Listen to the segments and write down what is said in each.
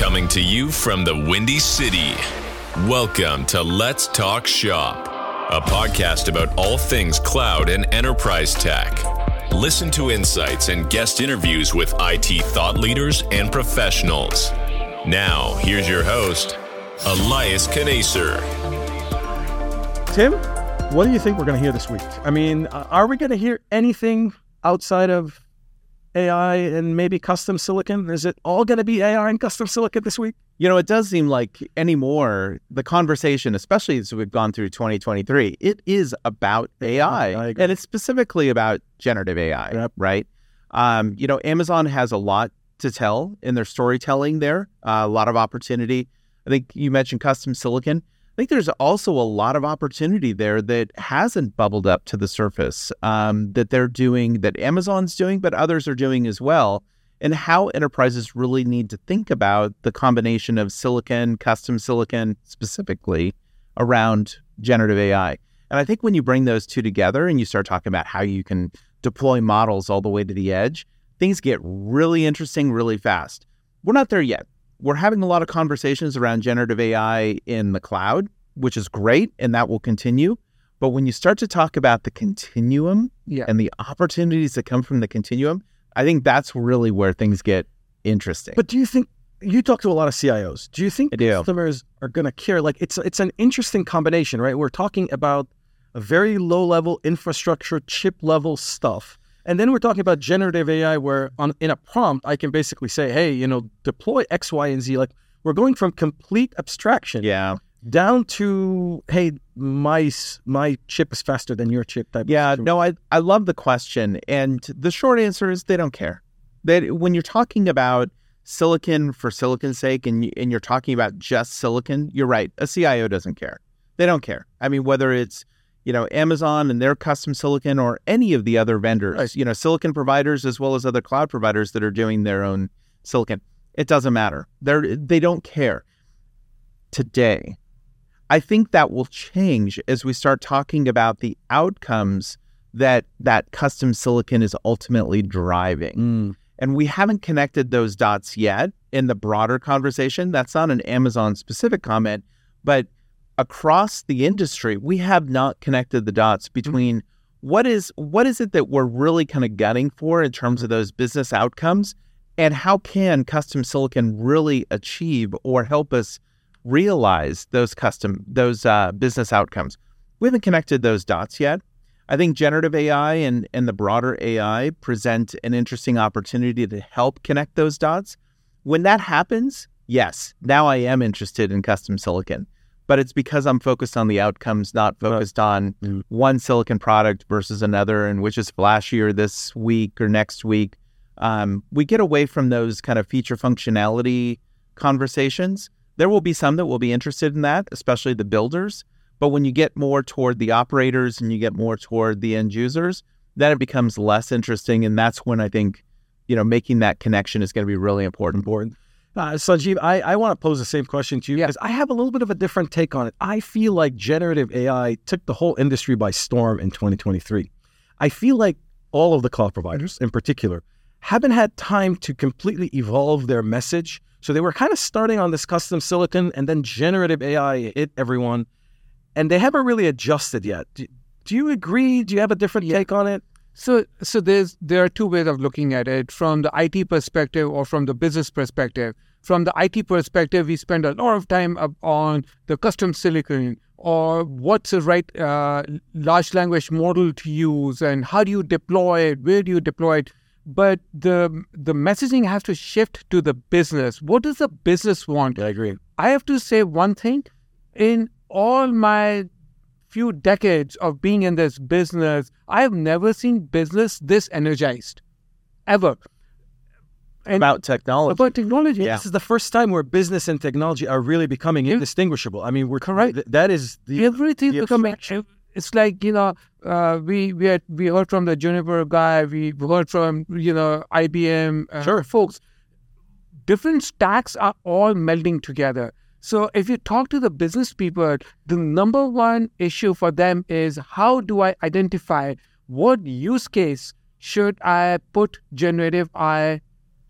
Coming to you from the Windy City. Welcome to Let's Talk Shop, a podcast about all things cloud and enterprise tech. Listen to insights and guest interviews with IT thought leaders and professionals. Now, here's your host, Elias Khnaser. Tim, what do you think we're going to hear this week? I mean, are we going to hear anything outside of AI and maybe custom silicon? Is it all going to be AI and custom silicon this week? You know, it does seem like anymore the conversation, especially as we've gone through 2023, it is about AI, and it's specifically about generative AI, Yep. right? Um, you know, Amazon has a lot to tell in their storytelling there, uh, a lot of opportunity. I think you mentioned custom silicon. I think there's also a lot of opportunity there that hasn't bubbled up to the surface um, that they're doing, that Amazon's doing, but others are doing as well, and how enterprises really need to think about the combination of silicon, custom silicon specifically around generative AI. And I think when you bring those two together and you start talking about how you can deploy models all the way to the edge, things get really interesting really fast. We're not there yet we're having a lot of conversations around generative AI in the cloud, which is great, and that will continue. But when you start to talk about the continuum Yeah. and the opportunities that come from the continuum, I think that's really where things get interesting. But do you think you talk to a lot of CIOs? Do you think do. customers are going to care? Like it's it's an interesting combination, right? We're talking about a very low level infrastructure, chip level stuff. And then we're talking about generative AI, where on in a prompt, I can basically say, "Hey, you know, deploy X, Y, and Z." Like we're going from complete abstraction yeah, down to, "Hey, my my chip is faster than your chip." Type. yeah, no, I I love the question, and the short answer is they don't care. They when you're talking about silicon for silicon's sake, and and you're talking about just silicon, you're right. A CIO doesn't care. They don't care. I mean, whether it's you know Amazon and their custom silicon or any of the other vendors, Right. you know, silicon providers as well as other cloud providers that are doing their own silicon, it doesn't matter. They're they don't care. Today, I think that will change as we start talking about the outcomes that that custom silicon is ultimately driving. Mm. And we haven't connected those dots yet in the broader conversation. That's not an Amazon specific comment, but across the industry, we have not connected the dots between what is what is it that we're really kind of gunning for in terms of those business outcomes and how can custom silicon really achieve or help us realize those custom those uh, business outcomes. We haven't connected those dots yet. I think generative AI and, and the broader AI present an interesting opportunity to help connect those dots. When that happens, yes, now I am interested in custom silicon, but it's because I'm focused on the outcomes, not focused on Mm. one silicon product versus another and which is flashier this week or next week. Um, we get away from those kind of feature functionality conversations. There will be some that will be interested in that, especially the builders. But when you get more toward the operators and you get more toward the end users, then it becomes less interesting. And that's when I think, you know, making that connection is going to be really important. important. Uh, Sanjeev, I, I want to pose the same question to you Yeah. because I have a little bit of a different take on it. I feel like generative AI took the whole industry by storm in 2023. I feel like all of the cloud providers, in particular, haven't had time to completely evolve their message. So they were kind of starting on this custom silicon, and then generative AI hit everyone, and they haven't really adjusted yet. Do, do you agree? Do you have a different Yeah. take on it? So, so there's there are two ways of looking at it from the IT perspective or from the business perspective. From the IT perspective, we spend a lot of time up on the custom silicon or what's the right uh, large language model to use and how do you deploy it, where do you deploy it. But the the messaging has to shift to the business. What does the business want? I agree. I have to say one thing. In all my few decades of being in this business, I have never seen business this energized, ever. And About technology. about technology. Yeah. This is the first time where business and technology are really becoming indistinguishable. I mean, we're Correct. th- that is the Everything the becoming. It's like you know, uh, we we had, we heard from the Juniper guy. We heard from you know IBM uh, Sure. folks. Different stacks are all melding together. So if you talk to the business people, the number one issue for them is how do I identify what use case should I put generative AI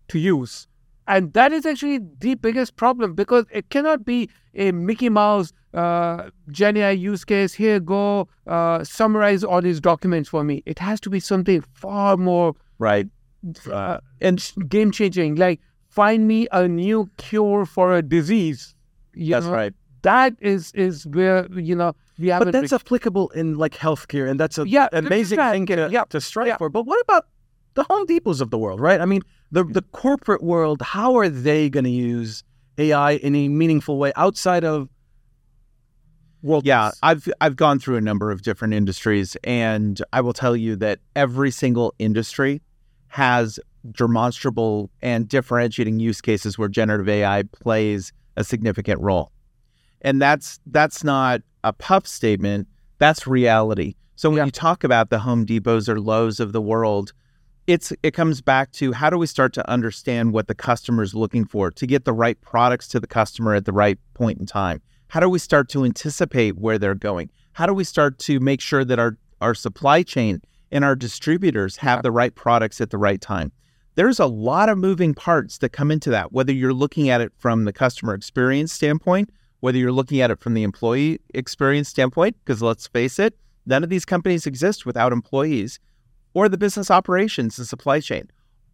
to use? And that is actually the biggest problem because it cannot be a Mickey Mouse uh, GenAI use case. Here, go uh, summarize all these documents for me. It has to be something far more right uh, and game changing. Like find me a new cure for a disease. You that's know? right That is is where you know we have. But that's applicable in like healthcare, and that's a Yeah, amazing that's thing to, yeah, to strive yeah. for. But what about the Home Depots of the world, right? I mean, the mm. the corporate world. How are they going to use AI in a meaningful way outside of world? Yeah, I've I've gone through a number of different industries, and I will tell you that every single industry has demonstrable and differentiating use cases where generative AI plays a significant role, and that's that's not a puff statement. That's reality. So when Yeah. you talk about the Home Depots or Lowe's of the world, it's it comes back to how do we start to understand what the customer is looking for to get the right products to the customer at the right point in time how do we start to anticipate where they're going how do we start to make sure that our our supply chain and our distributors have the right products at the right time there's a lot of moving parts that come into that whether you're looking at it from the customer experience standpoint whether you're looking at it from the employee experience standpoint because let's face it none of these companies exist without employees or the business operations and supply chain.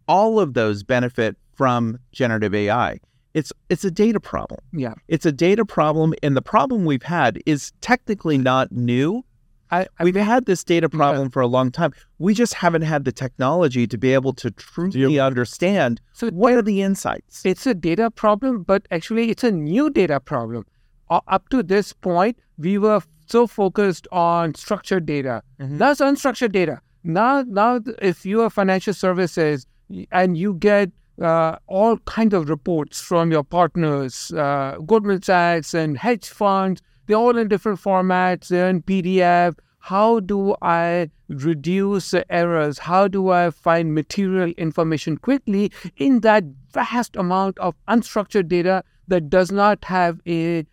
All of those benefit from generative AI. It's it's a data problem. yeah. It's a data problem, and the problem we've had is technically not new. I, We've had this data problem for a long time. We just haven't had the technology to be able to truly understand so what are the insights. it's a data problem, but actually it's a new data problem. U- up to this point, we were so focused on structured data. That's unstructured data. Now, now, if you are financial services and you get uh, all kinds of reports from your partners, uh, Goldman Sachs and hedge funds, they're all in different formats. They're in PDF. How do I reduce errors? How do I find material information quickly in that vast amount of unstructured data that does not have a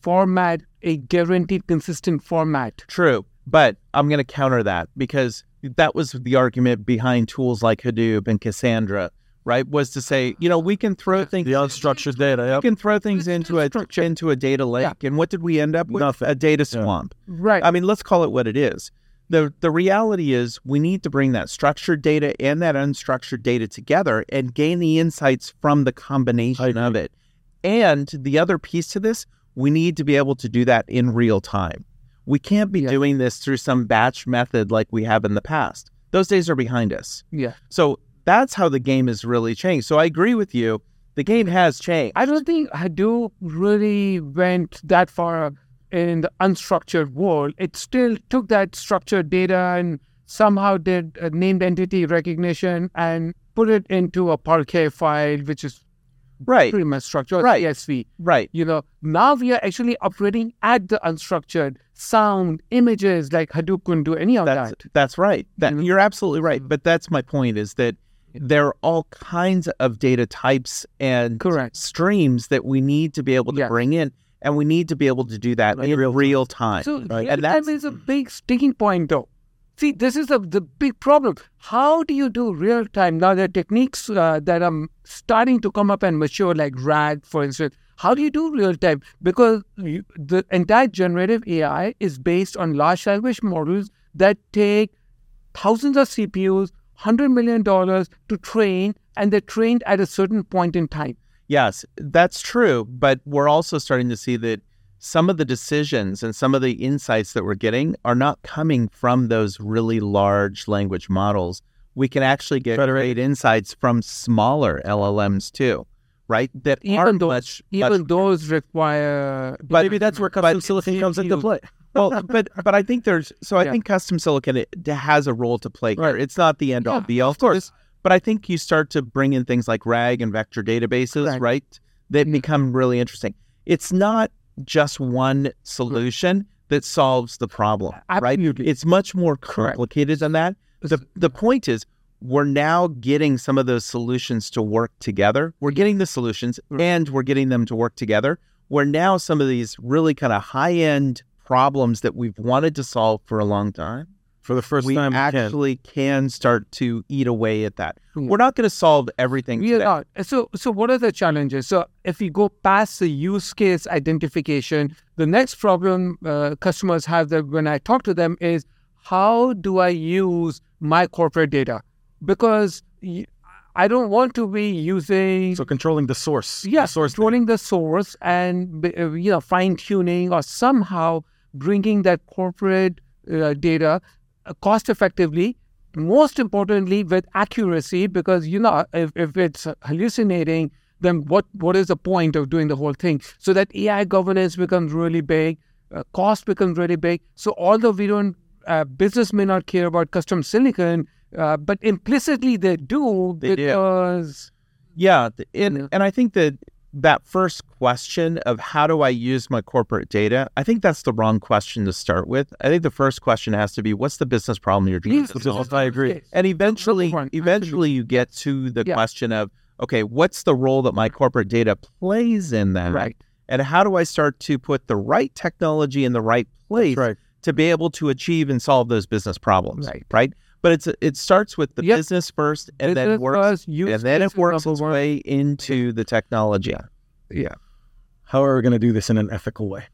format, a guaranteed consistent format? True, but I'm going to counter that because that was the argument behind tools like Hadoop and Cassandra, right? Was to say, you know, we can throw things the unstructured data. we can throw things into a into a data lake, and what did we end up with? Nothing. A data Yeah. swamp. Right. I mean, let's call it what it is. the The reality is, we need to bring that structured data and that unstructured data together and gain the insights from the combination of it. And the other piece to this, we need to be able to do that in real time. We can't be Yeah. doing this through some batch method like we have in the past. Those days are behind us. yeah. So that's how the game has really changed. So I agree with you. The game has changed. I don't think Hadoop really went that far in the unstructured world. It still took that structured data and somehow did a named entity recognition and put it into a Parquet file, which is right. pretty much structured Right. CSV. Right. You know, now we are actually operating at the unstructured sound, images like Hadoop couldn't do any of That's that. that's right. That Mhm. you're absolutely right. But that's my point is that there are all kinds of data types and Correct. streams that we need to be able to Yeah. bring in, and we need to be able to do that in real real, time. So Right. real And time is a big sticking point, though. See, this is the the big problem. How do you do real time? Now, there are techniques uh, that are starting to come up and mature, like RAG, for instance. How do you do real time? Because you, the entire generative AI is based on large language models that take thousands of CPUs, $100 million to train, and they're trained at a certain point in time. Yes, that's true. But we're also starting to see that some of the decisions and some of the insights that we're getting are not coming from those really large language models. We can actually get Federated. great insights from smaller LLMs too, right? That Even aren't those, much, even much those require. But- Maybe that's where custom but silicon comes into play. Well, but but I think there's so I Yeah. think custom silicon it has a role to play here. Right. It's not the end all be all, of course. But I think you start to bring in things like RAG and vector databases, Correct. right? That Mhm. become really interesting. It's not just one solution that solves the problem, right? It's much more Correct. complicated than that. The the point is we're now getting some of those solutions to work together. We're getting the solutions and we're getting them to work together. Where now some of these really kind of high end problems that we've wanted to solve for a long time For the first we time, we can. actually can. start to eat away at that. We're not going to solve everything. We are. So, so what are the challenges? So, if we go past the use case identification, the next problem uh, customers have that when I talk to them is how do I use my corporate data? Because y- I don't want to be using So controlling the source. yeah, the source. controlling the source and uh, you know fine tuning or somehow bringing that corporate uh, data uh, cost effectively. Most importantly, with accuracy, because you know if, if it's hallucinating, then what what is the point of doing the whole thing? So that AI governance becomes really big, uh, cost becomes really big. So although we don't, uh, business may not care about custom silicon, uh, but implicitly they do They do. because Yeah, and Yeah. and I think that that first question of how do I use my corporate data, I think that's the wrong question to start with. I think the first question has to be, what's the business problem you're trying Yes, to solve? I agree. And eventually, eventually, you get to the Yeah. question of, okay, what's the role that my corporate data plays in that? Right. And how do I start to put the right technology in the right place right. to be able to achieve and solve those business problems? Right. Right. But it's it starts with the Yep. business first, and then Business works, first, use and then it works number its one. way into the technology. Yeah. How are we going to do this in an ethical way?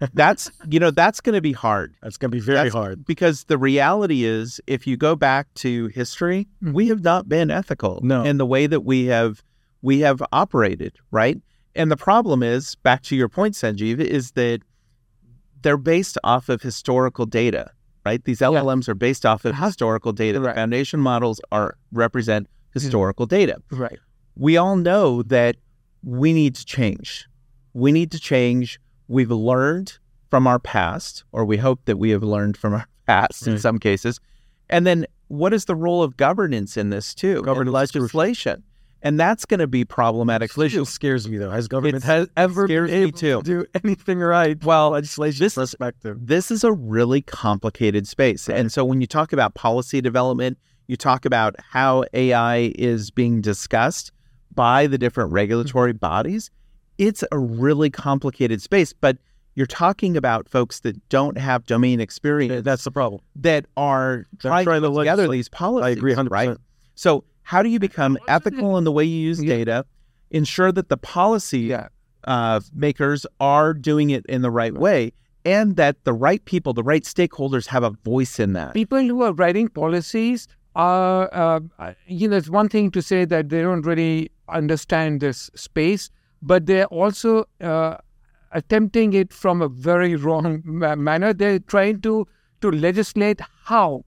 That's you know that's going to be hard. That's going to be very That's- hard. because the reality is, if you go back to history, Mhm. we have not been ethical No. in the way that we have we have operated, right? And the problem is, back to your point, Sanjeev, is that they're based off of historical data, right? These LLMs are based off of historical data. The foundation models are represent mm-hmm. historical data. Right. We all know that we need to change. We need to change. We've learned from our past, or we hope that we have learned from our past in some cases. And then what is the role of governance in this too? Governance legislation. And that's going to be problematic. Legislation scares me though. Has government has ever been me able too. to do anything right? Well, legislation This- perspective. This is a really complicated space. And so when you talk about policy development, you talk about how AI is being discussed by the different regulatory mm-hmm. bodies, it's a really complicated space. But you're talking about folks that don't have domain experience That's the problem. that are They're trying, trying to put together legislate. these policies. I agree 100%. Right? So how do you become ethical in the way you use Yeah. data? Ensure that the policy Yeah. uh, makers are doing it in the right way, and that the right people, the right stakeholders, have a voice in that. People who are writing policies are, uh, uh, you know, it's one thing to say that they don't really understand this space, but they're also uh, attempting it from a very wrong ma- manner. They're trying to to legislate how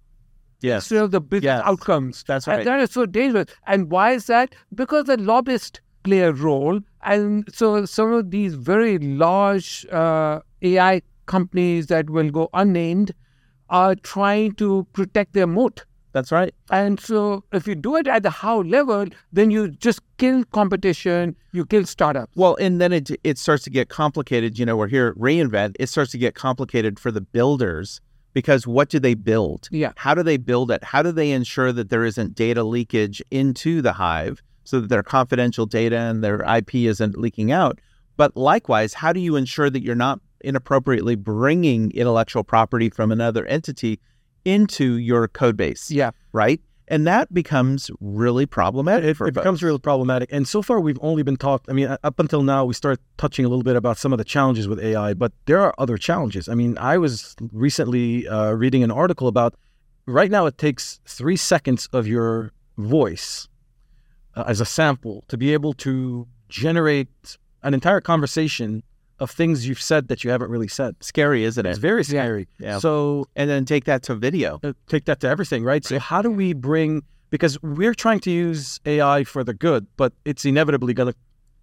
Yes. instead of the business Yes. outcomes. That's And right. that is so dangerous. And why is that? Because the lobbyists play a role. And so some of these very large uh, AI companies that will go unnamed are trying to protect their moat. That's right. And so if you do it at the how level, then you just kill competition, you kill startups. Well, and then it it starts to get complicated. You know, we're here at reInvent. It starts to get complicated for the builders because what do they build? Yeah. How do they build it? How do they ensure that there isn't data leakage into the hive so that their confidential data and their IP isn't leaking out? But likewise, how do you ensure that you're not inappropriately bringing intellectual property from another entity into your code base? Yeah. Right? And that becomes really problematic. It, it becomes really problematic. And so far, we've only been talked. I mean, up until now, we start touching a little bit about some of the challenges with AI, but there are other challenges. I mean, I was recently uh, reading an article about right now it takes three seconds of your voice uh, as a sample to be able to generate an entire conversation of things you've said that you haven't really said. scary, isn't it? It's very scary. Yeah. So And then take that to video. uh, take that to everything, right? So how do we bring because we're trying to use AI for the good, but it's inevitably going to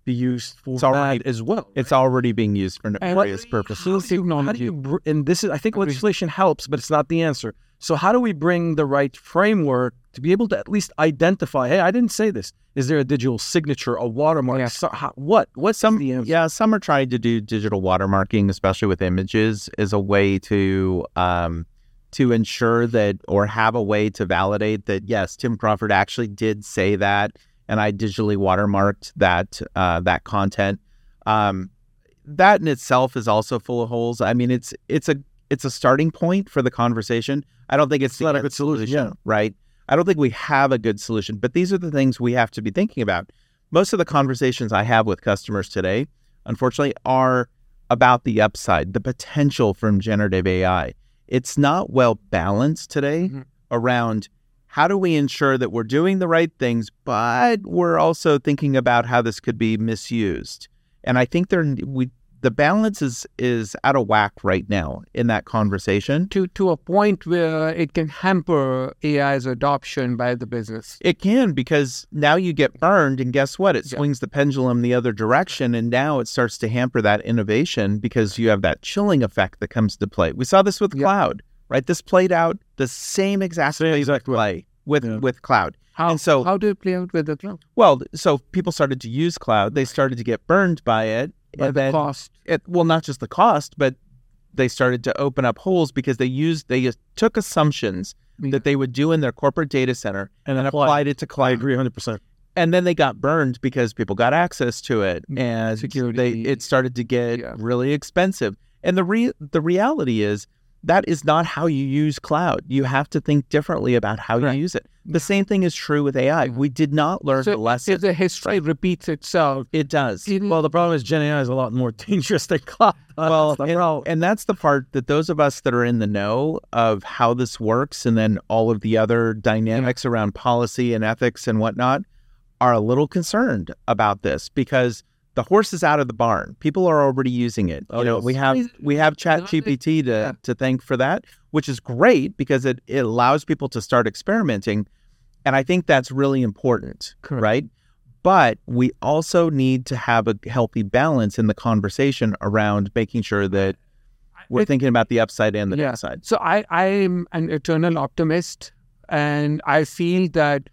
be used for It's already- bad as well. It's already being used for And nefarious what- purposes. Still How do you and this is I think legislation helps, but it's not the answer. So how do we bring the right framework to be able to at least identify? Hey, I didn't say this. Is there a digital signature, a watermark? Yeah. So, how, what? What's Some, the yeah, some are trying to do digital watermarking, especially with images, as a way to um, to ensure that or have a way to validate that yes, Tim Crawford actually did say that, and I digitally watermarked that uh, that content. Um, that in itself is also full of holes. I mean, it's it's a it's a starting point for the conversation. I don't think it's, not the a good solution, yeah. right? I don't think we have a good solution, but these are the things we have to be thinking about. Most of the conversations I have with customers today, unfortunately, are about the upside, the potential from generative AI. It's not well balanced today Mhm. around how do we ensure that we're doing the right things, but we're also thinking about how this could be misused. And I think there we the balance is is out of whack right now in that conversation. to to a point where it can hamper AI's adoption by the business. It can because now you get burned, and guess what? It Yeah. swings the pendulum the other direction, and now it starts to hamper that innovation because you have that chilling effect that comes to play. We saw this with Yeah. cloud, right? This played out the same exact Same exact play with Yeah. with cloud. How And so- how do it play out with the cloud? Well, so people started to use cloud. They started to get burned by it. The cost. it, well, not just the cost, but they started to open up holes because they used they just took assumptions that they would do in their corporate data center And and apply. applied it to I cloud. agree 100%. And then they got burned because people got access to it, mm, and Security. they it started to get Yeah. really expensive. And the re- the reality is that is not how you use cloud. You have to think differently about how Right. you use it. The same thing is true with AI. We did not learn So the lesson. if the history repeats itself, It does. it- Well, the problem is Gen AI is a lot more dangerous than cloud. Well, and, and that's the part that those of us that are in the know of how this works and then all of the other dynamics around policy and ethics and whatnot are a little concerned about this because the horse is out of the barn. People are already using it. Oh, you know, yes. we have we have Chat GPT to, Yeah. to thank for that, which is great because it, it allows people to start experimenting. And I think that's really important. Correct. Right. But we also need to have a healthy balance in the conversation around making sure that we're It- thinking about the upside and the Yeah. downside. So I I'm an eternal optimist, and I feel that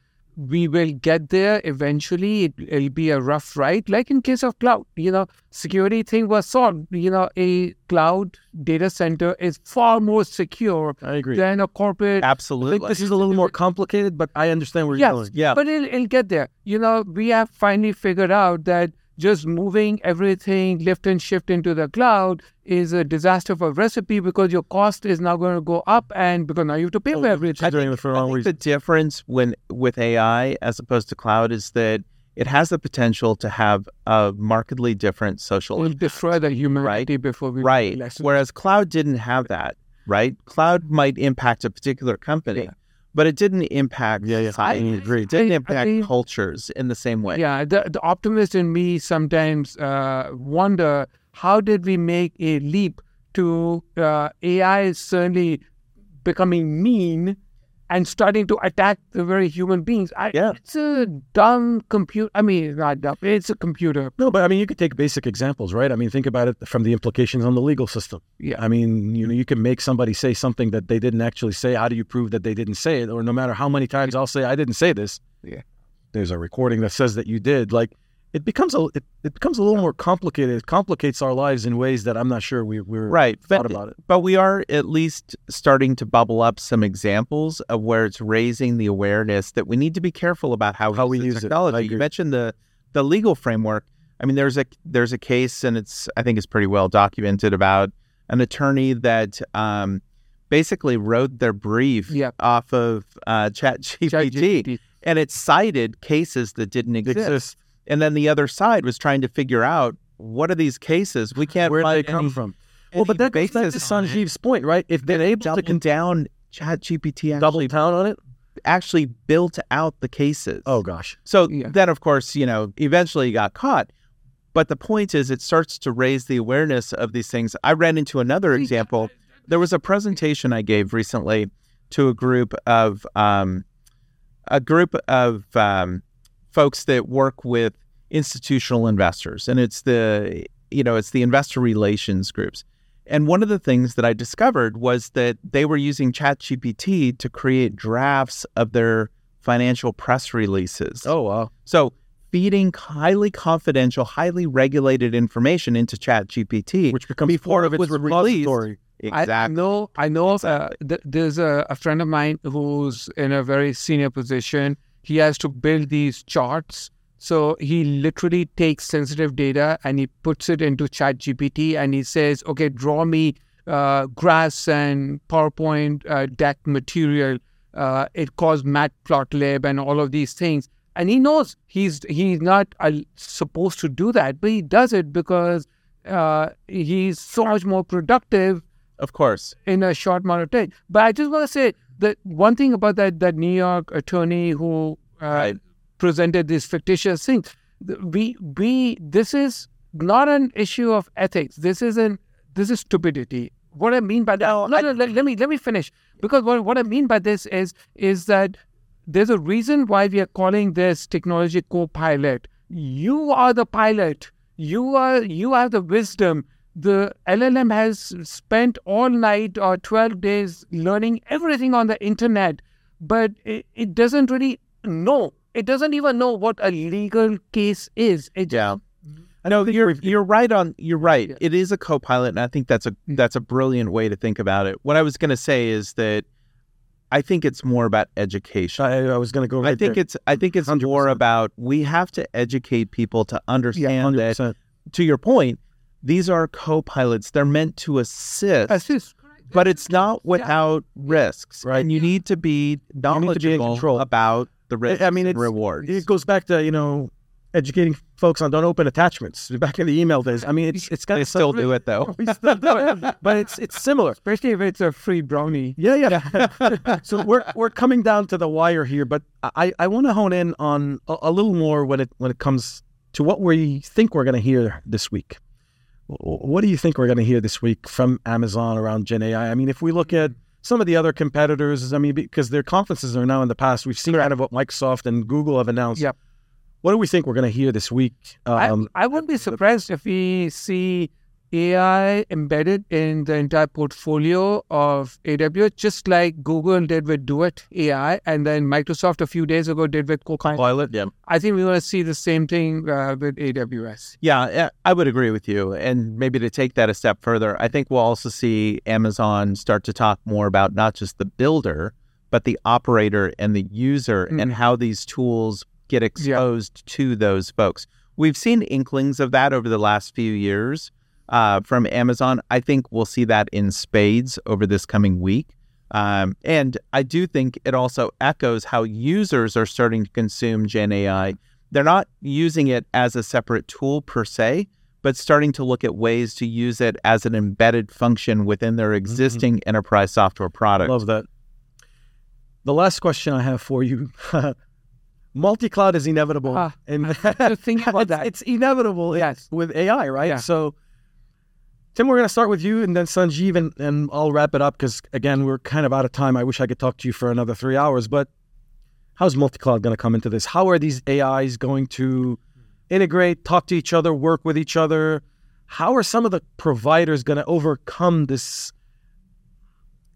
we will get there eventually. It, it'll be a rough ride, like in case of cloud. You know, security thing was solved. You know, a cloud data center is far more secure I agree. than a corporate. I Absolutely. think this is a little more complicated, but I understand where you're Yes, going. yeah. but it'll, it'll get there. You know, we have finally figured out that just moving everything lift and shift into the cloud is a disaster for recipe because your cost is now going to go up and because now you have to pay for everything. She's doing it for the I think the difference when with AI as opposed to cloud is that it has the potential to have a markedly different social We'll destroy the humanity before we right. Whereas cloud didn't have that, right? Cloud might impact a particular company, Yeah. But it didn't impact Yeah, yeah. society. I agree. It didn't I- I impact cultures in the same way. Yeah, the, the optimist in me sometimes uh, wonder how did we make a leap to uh, AI is certainly becoming mean and starting to attack the very human beings. I, Yeah. It's a dumb computer. I mean, not dumb. It's a computer. No, but I mean, you could take basic examples, right? I mean, think about it from the implications on the legal system. Yeah. I mean, you know, you can make somebody say something that they didn't actually say. How do you prove that they didn't say it? Or no matter how many times I'll say I didn't say this, Yeah. there's a recording that says that you did. Like, it becomes a it, it becomes a little more complicated. It complicates our lives in ways that I'm not sure we we're Right. thought But, about it. but we are at least starting to bubble up some examples of where it's raising the awareness that we need to be careful about how, How we use technology. You mentioned the the legal framework. I mean, there's a there's a case, and it's I think it's pretty well documented about an attorney that um, basically wrote their brief Yeah. off of uh, ChatGPT, ChatGPT. and it cited cases that didn't exist. Exists. And then the other side was trying to figure out what are these cases? We can't Where did find they come any- from? Well, but any that goes back to basis on it. Sanjeev's point, right? If they're able to Doubling con- down, ChatGPT double actually down on it, actually built out the cases. oh gosh, so Yeah. then of course you know eventually he got caught. But the point is, it starts to raise the awareness of these things. I ran into another example. There was a presentation I gave recently to a group of um, a group of um, folks that work with institutional investors, and it's the you know it's the investor relations groups. And one of the things that I discovered was that they were using ChatGPT to create drafts of their financial press releases. oh wow, So feeding highly confidential, highly regulated information into ChatGPT which becomes before part of it its was released. repository. I know. I know. Of, uh, th- there's a, a friend of mine who's in a very senior position. He has to build these charts. So he literally takes sensitive data and he puts it into Chat GPT and he says, "Okay, draw me uh, graphs and PowerPoint uh, deck material. Uh, it calls matplotlib and all of these things. And he knows he's he's not uh, supposed to do that, but he does it because uh, he's so much more productive Of course. in a short amount of time. But I just want to say that one thing about that that New York attorney who uh, Right. presented these fictitious things, we we this is not an issue of ethics. This is an this is stupidity. What I mean by that, no, no, let, let me let me finish because what what I mean by this is is that there's a reason why we are calling this technology co-pilot. You are the pilot. You are you have the wisdom. The LLM has spent all night or 12 days learning everything on the internet, but it, it doesn't really know. It doesn't even know what a legal case is. It Yeah. No, you're you're right on you're right. Yeah. It is a co-pilot and I think that's a mm-hmm. that's a brilliant way to think about it. What I was going to say is that I think it's more about education. I, I was going to go right I think there. it's I think it's more 100%. about we have to educate people to yeah, understand that to your point, these are co-pilots. They're meant to assist, assist. but it's not without risks. Right. And you need to be to be in knowledgeable control. about the risks I mean, and it's- rewards. It goes back to you know educating folks on don't open attachments. Back in the email days, I mean, it's it's got they still do it though. We still do it, but it's it's similar. Especially if it's a free brownie. Yeah, yeah. so we're we're coming down to the wire here, but I I want to hone in on a, a little more when it when it comes to what we think we're going to hear this week. Wh- What do you think we're going to hear this week from Amazon around Gen AI? I mean, if we look at some of the other competitors, I mean, because their conferences are now in the past, we've seen kind of what Microsoft and Google have announced. Yep. What do we think we're going to hear this week? Um, I, I wouldn't be surprised if we see AI embedded in the entire portfolio of AWS, just like Google did with Duet AI, and then Microsoft a few days ago did with Copilot. Pilot, yeah. I think we're going to see the same thing uh, with AWS. Yeah, I would agree with you. And maybe to take that a step further, I think we'll also see Amazon start to talk more about not just the builder, but the operator and the user and how these tools get exposed to those folks. We've seen inklings of that over the last few years uh, from Amazon. I think we'll see that in spades over this coming week. Um, and I do think it also echoes how users are starting to consume Gen AI. They're not using it as a separate tool per se, but starting to look at ways to use it as an embedded function within their existing enterprise software product. Love that. The last question I have for you. Multi-cloud is inevitable, Ah, and just thinking about it's, that. it's inevitable Yes. with AI, right? Yeah. So, Tim, we're going to start with you, and then Sanjeev, and, and I'll wrap it up because again, we're kind of out of time. I wish I could talk to you for another three hours, but how's multi-cloud going to come into this? How are these AIs going to integrate, talk to each other, work with each other? How are some of the providers going to overcome this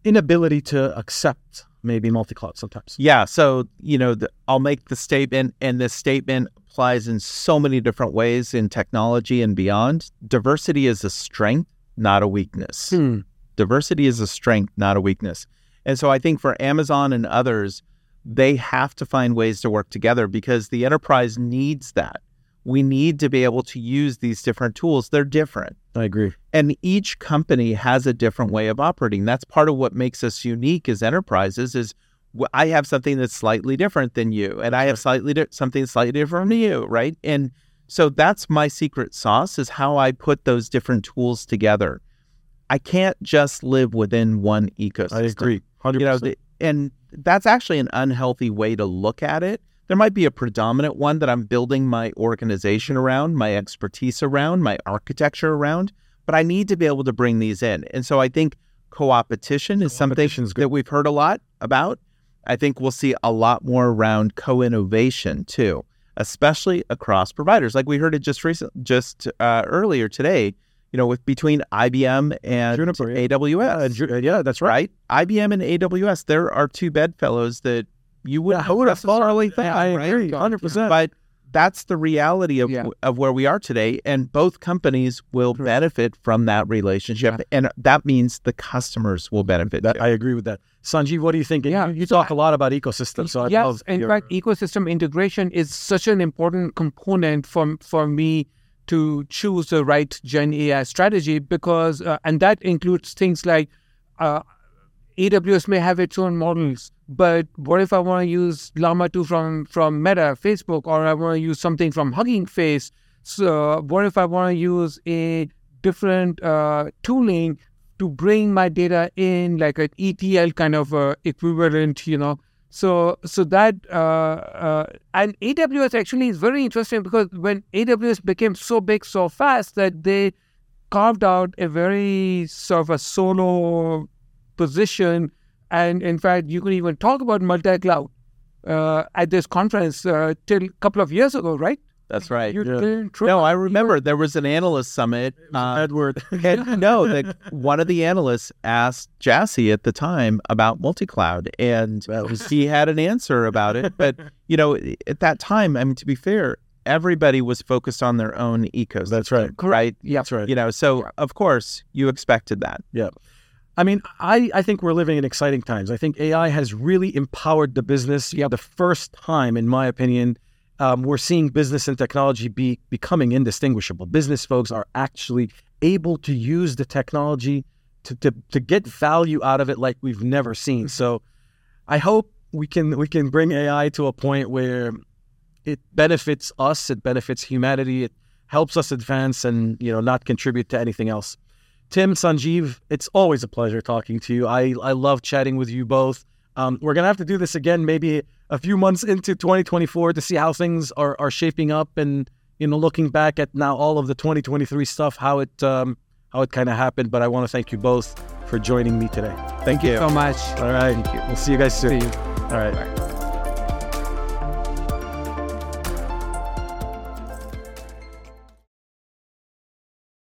inability to accept maybe multi-cloud sometimes? Yeah. So, you know, the, I'll make the statement, and this statement applies in so many different ways in technology and beyond. Diversity is a strength, not a weakness. Hmm. Diversity is a strength, not a weakness. And so I think for Amazon and others, they have to find ways to work together because the enterprise needs that. We need to be able to use these different tools. They're different. I agree. And each company has a different way of operating. That's part of what makes us unique as enterprises is I have something that's slightly different than you, and I have slightly di- something slightly different from you, right? And so that's my secret sauce is how I put those different tools together. I can't just live within one ecosystem. I agree. 100%. You know, the, and that's actually an unhealthy way to look at it. There might be a predominant one that I'm building my organization around, my expertise around, my architecture around, but I need to be able to bring these in. And so I think co-opetition is something good. that we've heard a lot about. I think we'll see a lot more around co-innovation too, especially across providers. Like we heard it just recent, just uh, earlier today. You know, with between IBM and Juniper, yeah. AWS Uh, uh, yeah, that's right. right? IBM and AWS, there are two bedfellows that you wouldn't I would have thought necessarily think, I right? agree, 100%. But that's the reality of, Yeah. of where we are today, and both companies will benefit from that relationship, and that means the customers will benefit. That, too. I agree with that. Sanjeev, what do you think? Yeah, you, you talk a lot about ecosystems, so I'd yes, love in your- fact, ecosystem integration is such an important component for for me to choose the right Gen AI strategy because, uh, and that includes things like uh, AWS may have its own models, but what if I want to use Llama 2 from, from Meta, Facebook, or I want to use something from Hugging Face? So, what if I want to use a different uh, tooling to bring my data in, like an ETL kind of uh, equivalent, you know? So, so that uh, uh, and AWS actually is very interesting because when AWS became so big so fast that they carved out a very sort of a solo position, and in fact, you could even talk about multi-cloud uh, at this conference uh, till a couple of years ago, right? That's right. Yeah. No, I remember there was an analyst summit. uh, Edward. and no, that one of the analysts asked Jassy at the time about multi-cloud, and he had an answer about it. But you know, at that time, I mean, to be fair, everybody was focused on their own ecosystem. That's right. right. Yeah. That's right. You know, so of course you expected that. Yeah. I mean, I, I think we're living in exciting times. I think AI has really empowered the business. Yeah, the first time, in my opinion, um, we're seeing business and technology be becoming indistinguishable. Business folks are actually able to use the technology to, to, to get value out of it like we've never seen. So I hope we can we can bring AI to a point where it benefits us, it benefits humanity, it helps us advance and you know not contribute to anything else. Tim, Sanjeev, it's always a pleasure talking to you. I, I love chatting with you both. Um, we're going to have to do this again maybe a few months into 2024 to see how things are, are shaping up and, you know, looking back at now all of the 2023 stuff, how it, um, how it kind of happened. But I want to thank you both for joining me today. Thank you. so much. All right. Thank you. We'll see you guys soon. See you. All right. Bye.